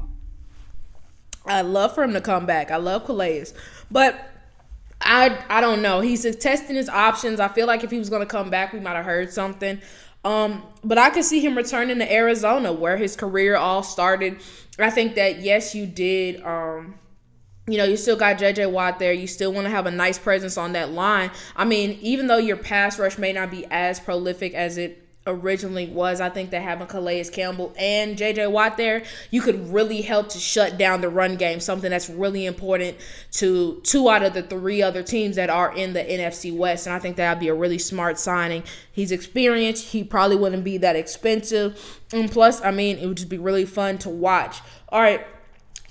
S1: I'd love for him to come back. I love Calais, but I I don't know. He's testing his options. I feel like if he was gonna come back, we might have heard something. Um, but I could see him returning to Arizona, where his career all started. I think that yes, you did. Um, you know, you still got JJ Watt there. You still want to have a nice presence on that line. I mean, even though your pass rush may not be as prolific as it originally was. I think that having Calais Campbell and JJ Watt there, you could really help to shut down the run game, something that's really important to two out of the three other teams that are in the NFC West. And I think that'd be a really smart signing. He's experienced, he probably wouldn't be that expensive. And plus, I mean, it would just be really fun to watch. All right.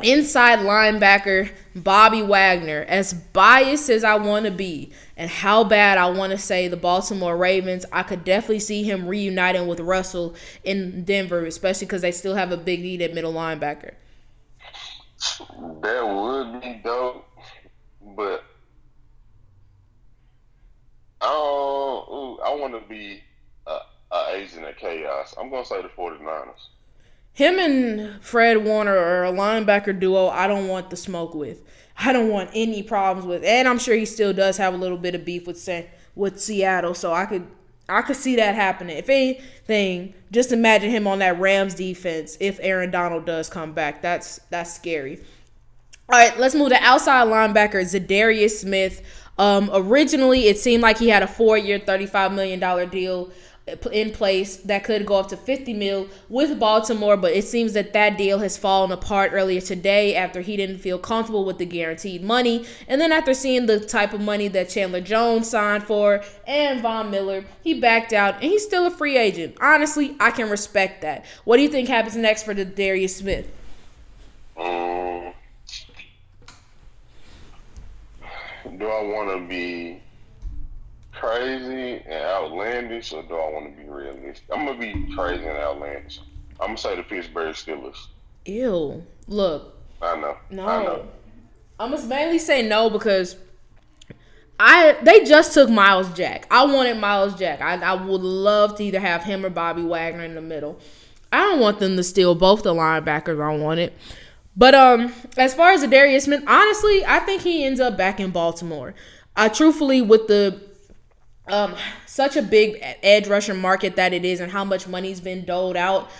S1: Inside linebacker Bobby Wagner, as biased as I want to be, and how bad I want to say the Baltimore Ravens, I could definitely see him reuniting with Russell in Denver, especially because they still have a big need at middle linebacker.
S2: That would be dope, but I don't, I want to be a, a agent of chaos. I'm going to say the 49ers
S1: him and Fred Warner are a linebacker duo I don't want the smoke with. I don't want any problems with. And I'm sure he still does have a little bit of beef with with Seattle, so I could I could see that happening. If anything, just imagine him on that Rams defense if Aaron Donald does come back. That's that's scary. All right, let's move to outside linebacker Za'Darius Smith. Um, originally, it seemed like he had a four-year, thirty-five million dollar deal in place that could go up to 50 mil with Baltimore, but it seems that that deal has fallen apart earlier today after he didn't feel comfortable with the guaranteed money. And then after seeing the type of money that Chandler Jones signed for and Von Miller, he backed out and he's still a free agent. Honestly, I can respect that. What do you think happens next for Za'Darius Smith?
S2: Um, do I want to be crazy and outlandish, or do I want to be realistic? I'm gonna be crazy and outlandish. I'm gonna say the Pittsburgh Steelers.
S1: Ew. Look.
S2: I know.
S1: No.
S2: I know.
S1: I must mainly say no because I they just took Myles Jack. I wanted Myles Jack. I, I would love to either have him or Bobby Wagner in the middle. I don't want them to steal both the linebackers I want it. But um, as far as Darius Smith, honestly, I think he ends up back in Baltimore. I truthfully, with the um, such a big edge rusher market that it is and how much money's been doled out.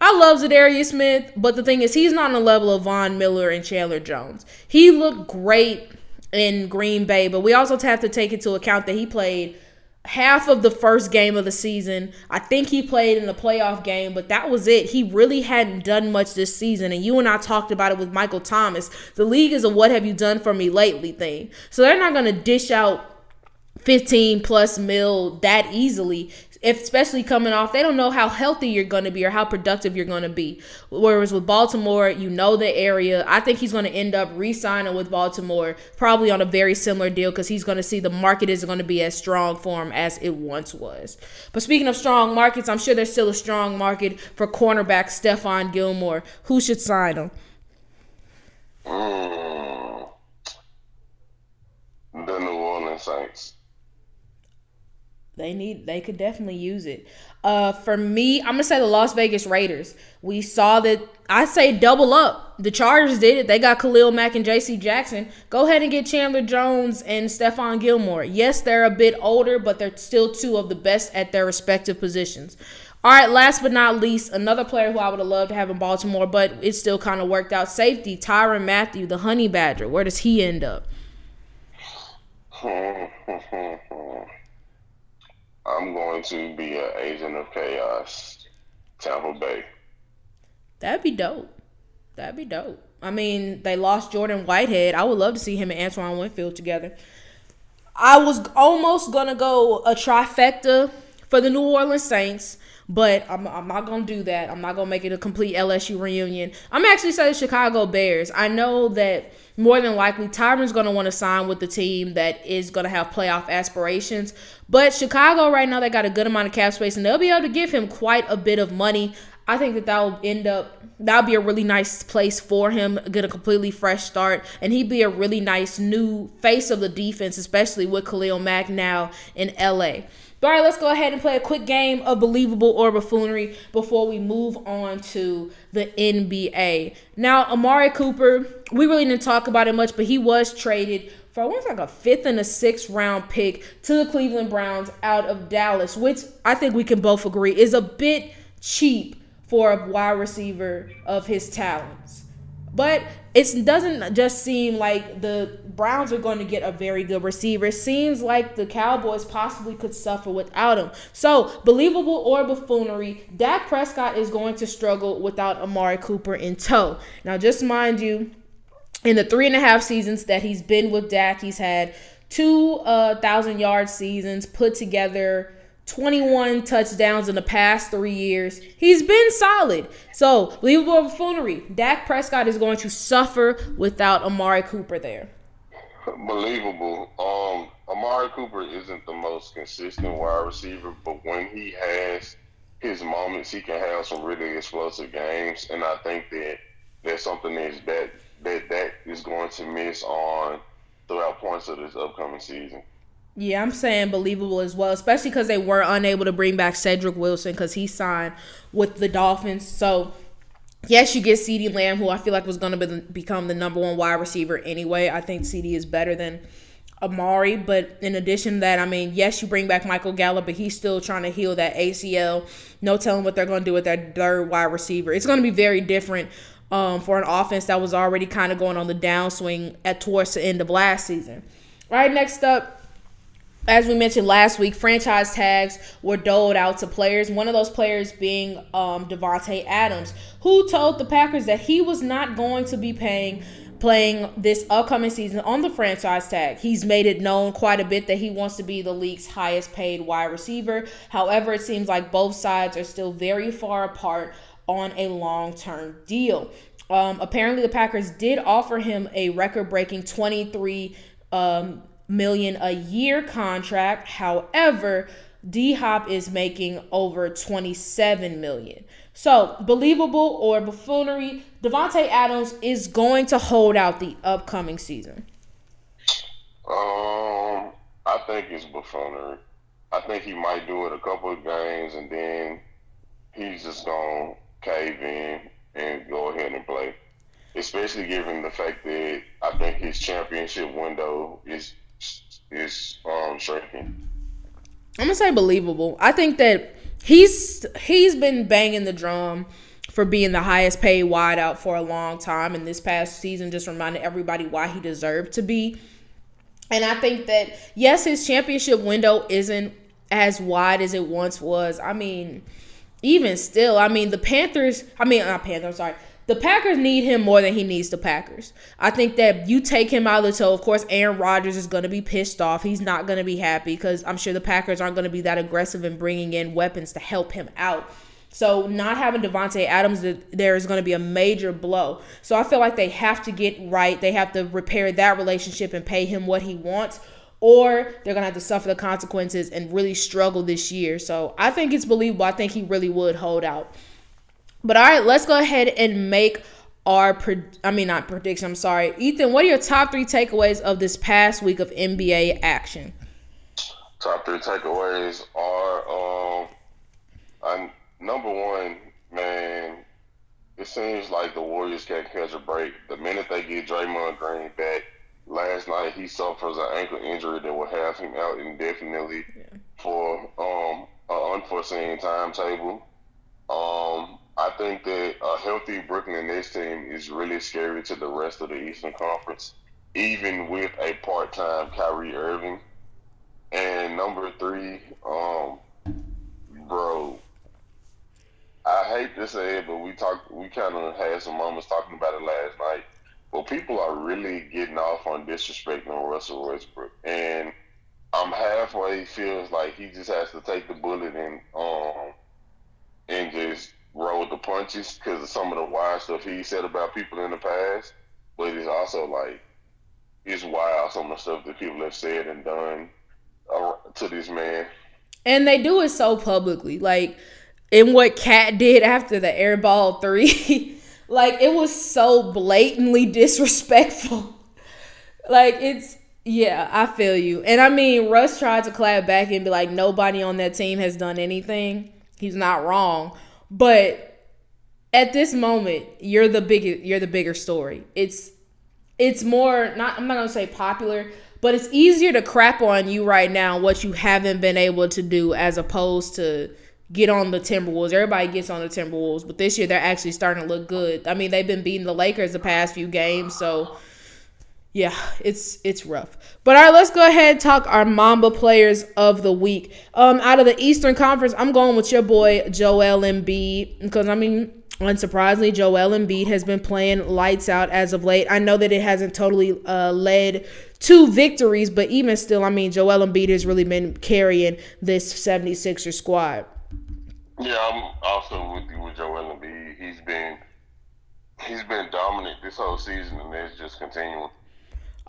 S1: I love Za'Darius Smith, but the thing is, he's not on the level of Von Miller and Chandler Jones. He looked great in Green Bay, but we also have to take into account that he played half of the first game of the season. I think he played in the playoff game, but that was it. He really hadn't done much this season. And you and I talked about it with Michael Thomas. The league is a what have you done for me lately thing. So they're not going to dish out 15 plus mil that easily if, especially coming off they don't know how healthy you're going to be or how productive you're going to be. Whereas with baltimore you know the area. I think he's going to end up re-signing with baltimore probably on a very similar deal because he's going to see the market isn't going to be as strong for him as it once was. But speaking of strong markets i'm sure there's still a strong market for cornerback stephon gilmore. Who should sign him?
S2: Mm, the new orleans saints
S1: they need they could definitely use it. Uh for me, I'm gonna say the Las Vegas Raiders. We saw that I say double up. The Chargers did it. They got Khalil Mack and JC Jackson. Go ahead and get Chandler Jones and Stephon Gilmore. Yes, they're a bit older, but they're still two of the best at their respective positions. All right, last but not least, another player who I would have loved to have in Baltimore, but it still kind of worked out. Safety, Tyrann Mathieu, the Honey Badger. Where does he end up?
S2: I'm going to be an agent of chaos, Tampa Bay.
S1: That'd be dope. That'd be dope. I mean, they lost Jordan Whitehead. I would love to see him and Antoine Winfield together. I was almost gonna go a trifecta for the New Orleans Saints, but I'm, I'm not gonna do that. I'm not gonna make it a complete LSU reunion. I'm actually saying Chicago Bears. I know that more than likely Tyron's to want to sign with the team that is to have playoff aspirations. But Chicago right now they got a good amount of cap space and they'll be able to give him quite a bit of money. I think that that will end up that'll be a really nice place for him, get a completely fresh start, and he'd be a really nice new face of the defense, especially with Khalil Mack now in LA. All right, let's go ahead and play a quick game of believable or buffoonery before we move on to the NBA. Now, Amari Cooper, we really didn't talk about it much, but he was traded for almost like a fifth and a sixth round pick to the Cleveland Browns out of Dallas, which I think we can both agree is a bit cheap for a wide receiver of his talents. But it doesn't just seem like the Browns are going to get a very good receiver. Seems like the Cowboys possibly could suffer without him. So, believable or buffoonery, Dak Prescott is going to struggle without Amari Cooper in tow. Now, just mind you, in the three and a half seasons that he's been with Dak, he's had two uh, thousand yard seasons put together 21 touchdowns in the past three years. He's been solid. So, believable or buffoonery. Dak Prescott is going to suffer without Amari Cooper there.
S2: Believable. Um, Amari Cooper isn't the most consistent wide receiver, but when he has his moments, he can have some really explosive games. And I think that that's something that's that that that is going to miss on throughout points of this upcoming season.
S1: Yeah, I'm saying believable as well, especially because they were unable to bring back Cedric Wilson because he signed with the Dolphins. So, yes, you get CeeDee Lamb, who I feel like was going to be, become the number one wide receiver anyway. I think CeeDee is better than Amari. But in addition to that, I mean, yes, you bring back Michael Gallup, but he's still trying to heal that ACL. No telling what they're going to do with that third wide receiver. It's going to be very different um, for an offense that was already kind of going on the downswing at towards the end of last season. Right next up, as we mentioned last week, franchise tags were doled out to players. One of those players being um, Davante Adams, who told the Packers that he was not going to be paying playing this upcoming season on the franchise tag. He's made it known quite a bit that he wants to be the league's highest paid wide receiver. However, it seems like both sides are still very far apart on a long term deal. Um, apparently, the Packers did offer him a record breaking 23 um, million a year contract. However, D Hop is making over 27 million. So, believable or buffoonery, Davante Adams is going to hold out the upcoming season.
S2: Um, I think it's buffoonery. I think he might do it a couple of games and then he's just gonna cave in and go ahead and play. Especially given the fact that I think his championship window is is um.
S1: I'm gonna say believable. I think that he's he's been banging the drum for being the highest paid wideout for a long time, and this past season just reminded everybody why he deserved to be. And I think that yes, his championship window isn't as wide as it once was. I mean, even still, I mean the Panthers. I mean, not Panthers. Sorry, the Packers need him more than he needs the Packers. I think that you take him out of the toe. Of course, Aaron Rodgers is going to be pissed off. He's not going to be happy because I'm sure the Packers aren't going to be that aggressive in bringing in weapons to help him out. So not having Davante Adams there is going to be a major blow. So I feel like they have to get right. They have to repair that relationship and pay him what he wants or they're going to have to suffer the consequences and really struggle this year. So I think it's believable. I think he really would hold out. But all right, let's go ahead and make our pred- I mean not prediction. I'm sorry, Ethan. What are your top three takeaways of this past week of NBA action?
S2: Top three takeaways are um, I'm, number one, man. It seems like the Warriors can't catch a break. The minute they get Draymond Green back, last night he suffers an ankle injury that will have him out indefinitely yeah. for um, an unforeseen timetable. Um, I think that a healthy Brooklyn Nets team is really scary to the rest of the Eastern Conference, even with a part-time Kyrie Irving. And number three, um, bro, I hate to say it, but we talked, we kind of had some moments talking about it last night. But people are really getting off on disrespecting Russell Westbrook, and I'm halfway feels like he just has to take the bullet and um and just roll the punches because of some of the wild stuff he said about people in the past. But it's also like it's wild some of the stuff that people have said and done uh, to this man.
S1: And they do it so publicly, like in what KAT did after the airball three. like it was so blatantly disrespectful. like it's yeah, I feel you. And I mean, Russ tried to clap back and be like, nobody on that team has done anything. He's not wrong. But at this moment, you're the big you're the bigger story. It's it's more not I'm not gonna say popular, but it's easier to crap on you right now what you haven't been able to do as opposed to get on the Timberwolves. Everybody gets on the Timberwolves, but this year they're actually starting to look good. I mean, they've been beating the Lakers the past few games, so yeah, it's it's rough. But all right, let's go ahead and talk our Mamba players of the week. Um, out of the Eastern Conference, I'm going with your boy Joel Embiid because I mean, unsurprisingly, Joel Embiid has been playing lights out as of late. I know that it hasn't totally uh, led to victories, but even still, I mean, Joel Embiid has really been carrying this 76er squad.
S2: Yeah, I'm also with you with Joel Embiid. He's been he's been dominant this whole season, and it's just continuing.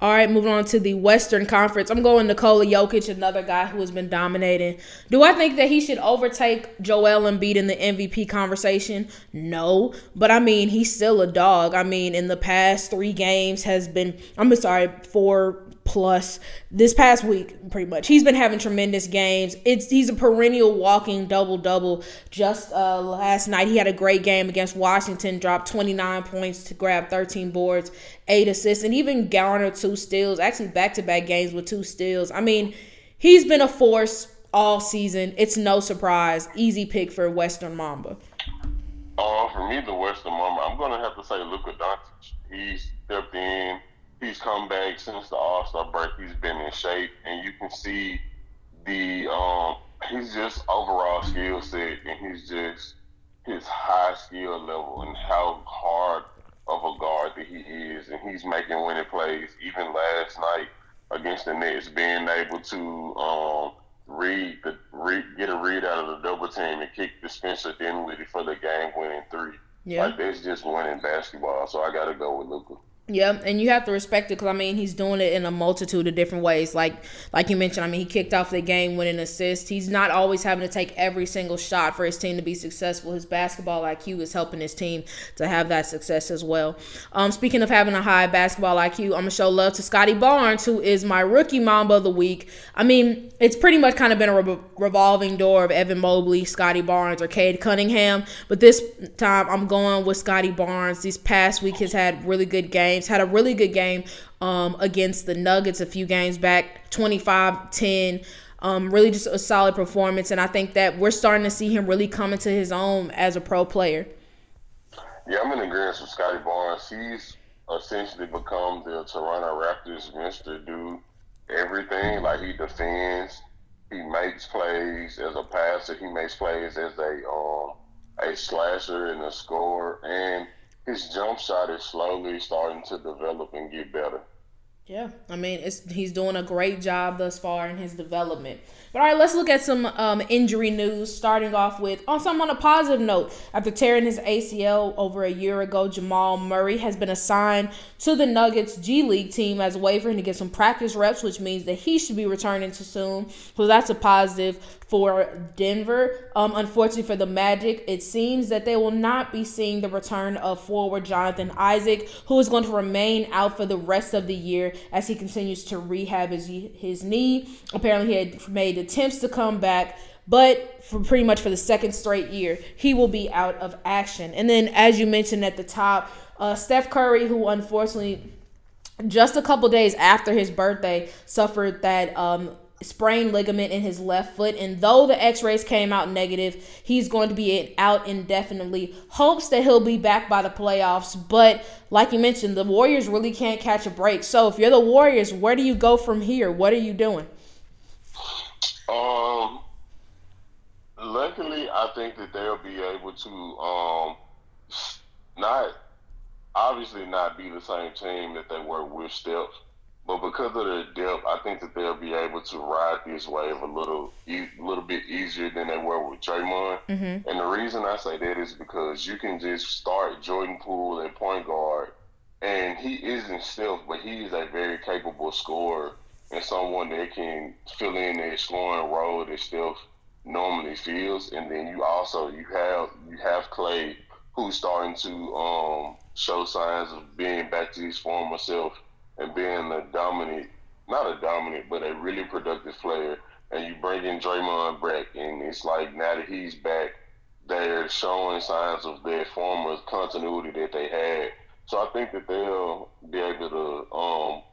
S1: All right, moving on to the Western Conference. I'm going Nikola Jokic, another guy who has been dominating. Do I think that he should overtake Joel Embiid in the MVP conversation? No, but I mean he's still a dog. I mean, in the past three games has been. I'm sorry, four plus this past week pretty much he's been having tremendous games. It's he's a perennial walking double double just uh, last night he had a great game against washington dropped 29 points to grab 13 boards eight assists and even garnered two steals actually back-to-back games with two steals. I mean he's been a force all season. It's no surprise. Easy pick for western mamba.
S2: Uh, for me the western mamba i'm gonna have to say luka doncic. He stepped in come back since the All Star break. He's been in shape, and you can see the um, he's just overall skill set, and he's just his high skill level and how hard of a guard that he is, and he's making winning plays. Even last night against the Nets, being able to um, read the read, get a read out of the double team and kick the Spencer Dinwiddie for the game winning three. Yeah, like that's just winning basketball. So I got to go with Luka.
S1: Yeah, and you have to respect it because I mean he's doing it in a multitude of different ways. Like like you mentioned, I mean he kicked off the game winning assist. He's not always having to take every single shot for his team to be successful. His basketball IQ is helping his team to have that success as well. Um, speaking of having a high basketball IQ, I'm gonna show love to Scottie Barnes, who is my rookie Mamba of the week. I mean it's pretty much kind of been a re- revolving door of Evan Mobley, Scottie Barnes, or Cade Cunningham, but this time I'm going with Scottie Barnes. This past week has had really good games games. Had a really good game um, against the Nuggets a few games back, 25 10. Um, really just a solid performance. And I think that we're starting to see him really come into his own as a pro player.
S2: Yeah, I'm in agreement with Scottie Barnes. He's essentially become the Toronto Raptors Mr. Do everything. Like he defends, he makes plays as a passer, he makes plays as a um a slasher and a scorer, and his jump shot is slowly starting to develop and get better.
S1: Yeah, I mean, he's doing a great job thus far in his development. But all right, let's look at some um, injury news. Starting off with on some on a positive note, after tearing his ACL over a year ago, Jamal Murray has been assigned to the Nuggets G League team as a him to get some practice reps, which means that he should be returning to soon. So that's a positive for Denver. Um, unfortunately for the Magic, it seems that they will not be seeing the return of forward Jonathan Isaac, who is going to remain out for the rest of the year as he continues to rehab his his knee. Apparently, he had made attempts to come back, but for pretty much for the second straight year, he will be out of action. And then, as you mentioned at the top, uh, Steph Curry, who unfortunately just a couple days after his birthday suffered that um, sprained ligament in his left foot. And though the x rays came out negative, he's going to be out indefinitely. Hopes that he'll be back by the playoffs. But like you mentioned, the Warriors really can't catch a break. So if you're the Warriors, where do you go from here? What are you doing?
S2: Um, luckily, I think that they'll be able to um, not obviously not be the same team that they were with Steph but because of their depth, I think that they'll be able to ride this wave a little, a little bit easier than they were with Draymond. Mm-hmm. And the reason I say that is because you can just start Jordan Poole at point guard, and he isn't Steph, but he is a very capable scorer and someone that can fill in that scoring role that Steph normally fills. And then you also you have you have Klay, who's starting to um, show signs of being back to his former self and being a dominant, not a dominant, but a really productive player. And you bring in Draymond back, and it's like now that he's back, they're showing signs of their former continuity that they had. So I think that they'll be able to um,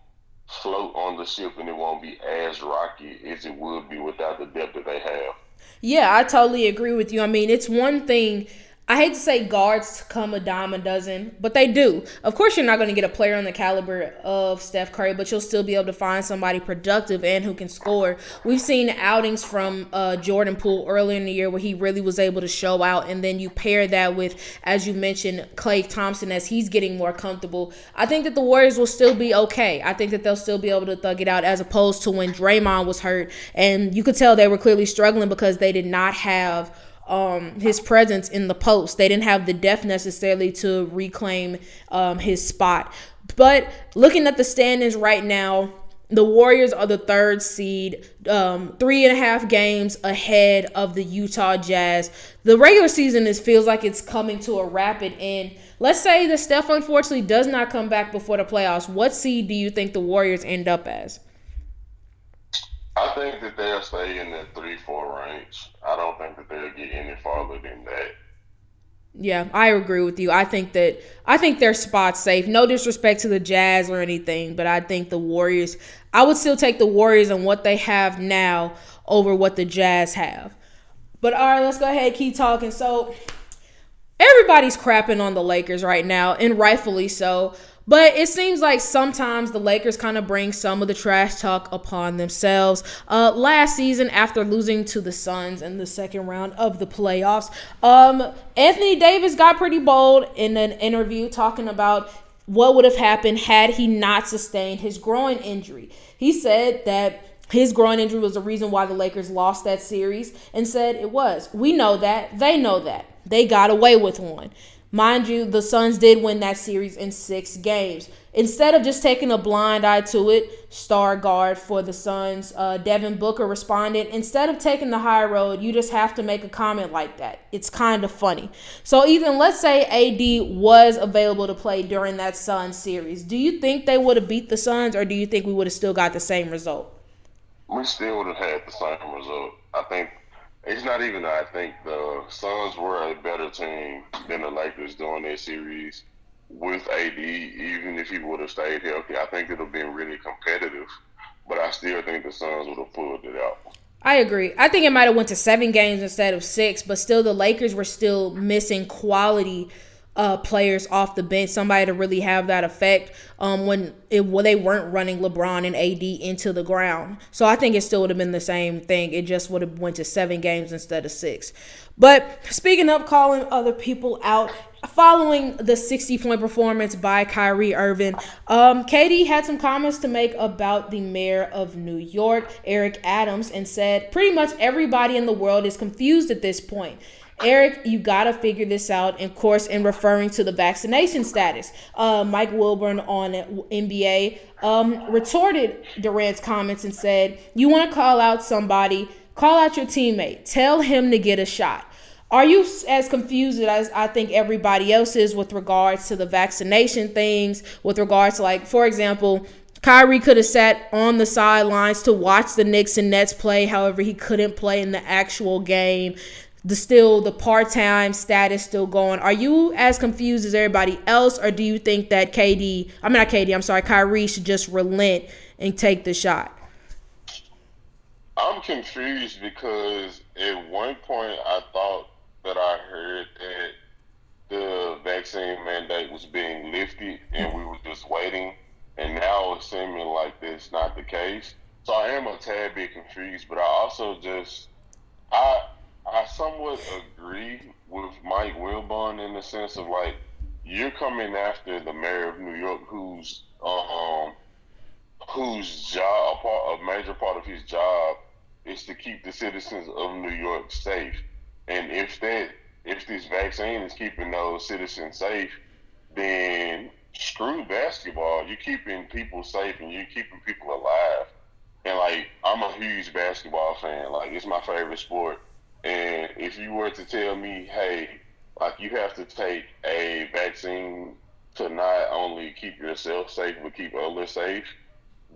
S2: float on the ship, and it won't be as rocky as it would be without the depth that they have.
S1: Yeah, I totally agree with you. I mean, it's one thing I hate to say guards come a dime a dozen, but they do. Of course, you're not going to get a player on the caliber of Steph Curry, but you'll still be able to find somebody productive and who can score. We've seen outings from uh, Jordan Poole earlier in the year where he really was able to show out, and then you pair that with, as you mentioned, Klay Thompson as he's getting more comfortable. I think that the Warriors will still be okay. I think that they'll still be able to thug it out as opposed to when Draymond was hurt, and you could tell they were clearly struggling because they did not have um, his presence in the post. They didn't have the depth necessarily to reclaim um, his spot. But looking at the standings right now, the Warriors are the third seed, um, three and a half games ahead of the Utah Jazz. The regular season is feels like it's coming to a rapid end. Let's say that Steph unfortunately does not come back before the playoffs. What seed do you think the Warriors end up as?
S2: I think that they'll stay in the three four range. I don't think that they'll get any farther than that.
S1: Yeah, I agree with you. I think that I think their spot's safe. No disrespect to the Jazz or anything, but I think the Warriors. I would still take the Warriors and what they have now over what the Jazz have. But all right, let's go ahead keep talking. So everybody's crapping on the Lakers right now, and rightfully so. But it seems like sometimes the Lakers kind of bring some of the trash talk upon themselves. Uh, last season, after losing to the Suns in the second round of the playoffs, um, Anthony Davis got pretty bold in an interview talking about what would have happened had he not sustained his groin injury. He said that his groin injury was the reason why the Lakers lost that series and said it was. We know that. They know that. They got away with one. Mind you, the Suns did win that series in six games. Instead of just taking a blind eye to it, star guard for the Suns, uh, Devin Booker responded, instead of taking the high road, you just have to make a comment like that. It's kind of funny. So, even let's say AD was available to play during that Suns series. Do you think they would have beat the Suns, or do you think we would have still got the same result?
S2: We still would have had the same result. I think it's not even I think the Suns were a better team than the Lakers during that series with AD. Even if he would have stayed healthy, I think it would have been really competitive. But I still think the Suns would have pulled it out.
S1: I agree. I think it might have went to seven games instead of six, but still the Lakers were still missing quality uh, players off the bench, somebody to really have that effect um, when it when they weren't running LeBron and AD into the ground. So I think it still would have been the same thing. It just would have went to seven games instead of six. But speaking of calling other people out, following the 60 point performance by Kyrie Irving, um, KD had some comments to make about the mayor of New York, Eric Adams, and said pretty much everybody in the world is confused at this point. Eric, you got to figure this out. Of course, in referring to the vaccination status, uh, Mike Wilbon on NBA um, retorted Durant's comments and said, You want to call out somebody, call out your teammate, tell him to get a shot. Are you as confused as I think everybody else is with regards to the vaccination things? With regards to, like, for example, Kyrie could have sat on the sidelines to watch the Knicks and Nets play. However, he couldn't play in the actual game the still the part-time status still going. Are you as confused as everybody else, or do you think that KD, I'm not KD, I'm sorry, Kyrie should just relent and take the shot?
S2: I'm confused because at one point I thought that I heard that the vaccine mandate was being lifted and we were just waiting, and now it's seeming like that's not the case. So I am a tad bit confused, but I also just I I somewhat agree with Mike Wilbon in the sense of like you're coming after the mayor of New York, who's um whose job, a, part, a major part of his job, is to keep the citizens of New York safe. And if that if this vaccine is keeping those citizens safe, then screw basketball. You're keeping people safe and you're keeping people alive. And like I'm a huge basketball fan. Like it's my favorite sport. And if you were to tell me, hey, like you have to take a vaccine to not only keep yourself safe but keep others safe,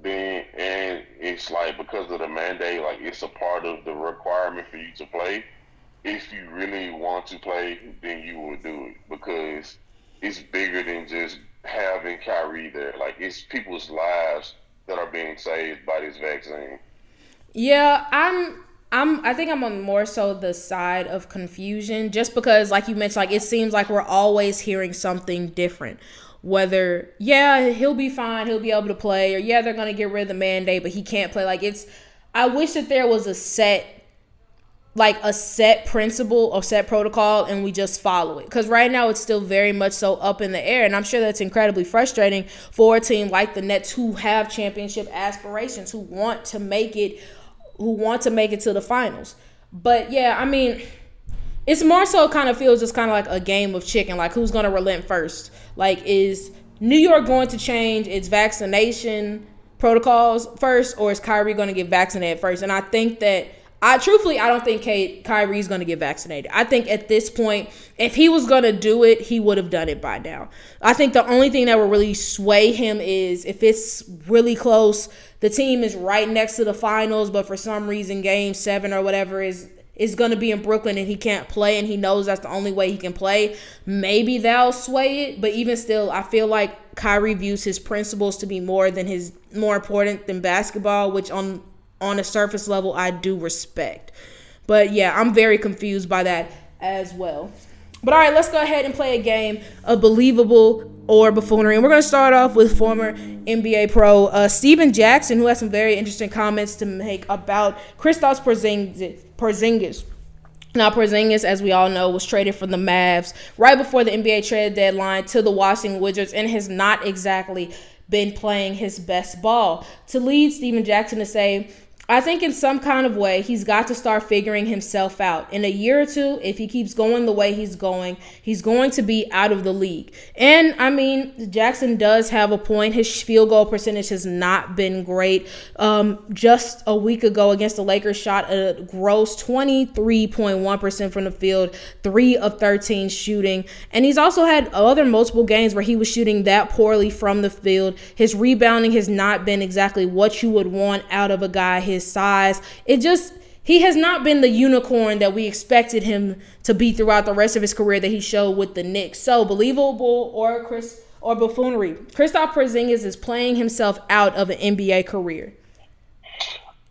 S2: then and it's like because of the mandate, like it's a part of the requirement for you to play. If you really want to play, then you will do it because it's bigger than just having Kyrie there. Like it's people's lives that are being saved by this vaccine.
S1: Yeah, I'm I'm I think I'm on more so the side of confusion just because like you mentioned like it seems like we're always hearing something different. Whether yeah, he'll be fine, he'll be able to play or yeah, they're going to get rid of the mandate but he can't play like it's I wish that there was a set like a set principle or set protocol and we just follow it because right now it's still very much so up in the air and i'm sure that's incredibly frustrating for a team like the nets who have championship aspirations who want to make it who want to make it to the finals. But yeah, I mean, it's more so kind of feels just kind of like a game of chicken. Like who's gonna relent first? Like is New York going to change its vaccination protocols first, or is Kyrie going to get vaccinated first? And I think that I truthfully, I don't think Kate, Kyrie's going to get vaccinated. I think at this point, if he was going to do it, he would have done it by now. I think the only thing that will really sway him is if it's really close, the team is right next to the finals, but for some reason, game seven or whatever is is going to be in Brooklyn and he can't play and he knows that's the only way he can play. Maybe that'll sway it, but even still, I feel like Kyrie views his principles to be more than his more important than basketball, which on on a surface level I do respect. But yeah, I'm very confused by that as well. But all right, let's go ahead and play a game of believable or buffoonery. And we're going to start off with former NBA pro uh, Stephen Jackson, who has some very interesting comments to make about Kristaps Porzingis. Porzingis. Now, Porzingis, as we all know, was traded from the Mavs right before the NBA trade deadline to the Washington Wizards and has not exactly been playing his best ball. To lead Stephen Jackson to say, I think in some kind of way, he's got to start figuring himself out. In a year or two, if he keeps going the way he's going, he's going to be out of the league. And I mean, Jackson does have a point. His field goal percentage has not been great. Um, just a week ago against the Lakers, shot a gross 23.1% from the field, 3 of 13 shooting. And he's also had other multiple games where he was shooting that poorly from the field. His rebounding has not been exactly what you would want out of a guy his his size. It just he has not been the unicorn that we expected him to be throughout the rest of his career that he showed with the Knicks. So believable or Chris or buffoonery. Kristaps Porzingis is playing himself out of an NBA career.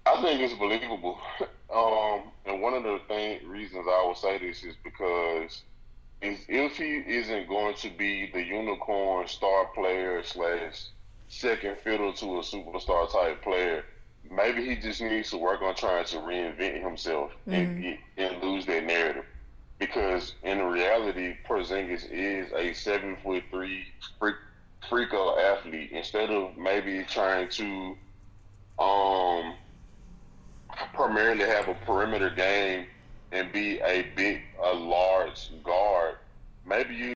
S2: I think it's believable. Um, and one of the thing, reasons I would say this is because is if he isn't going to be the unicorn star player slash second fiddle to a superstar type player, maybe he just needs to work on trying to reinvent himself mm-hmm. and, and lose that narrative. Because in reality, Porzingis is a seven foot three freak, freako athlete. Instead of maybe trying to um, primarily have a perimeter game and be a big, a large guard, maybe you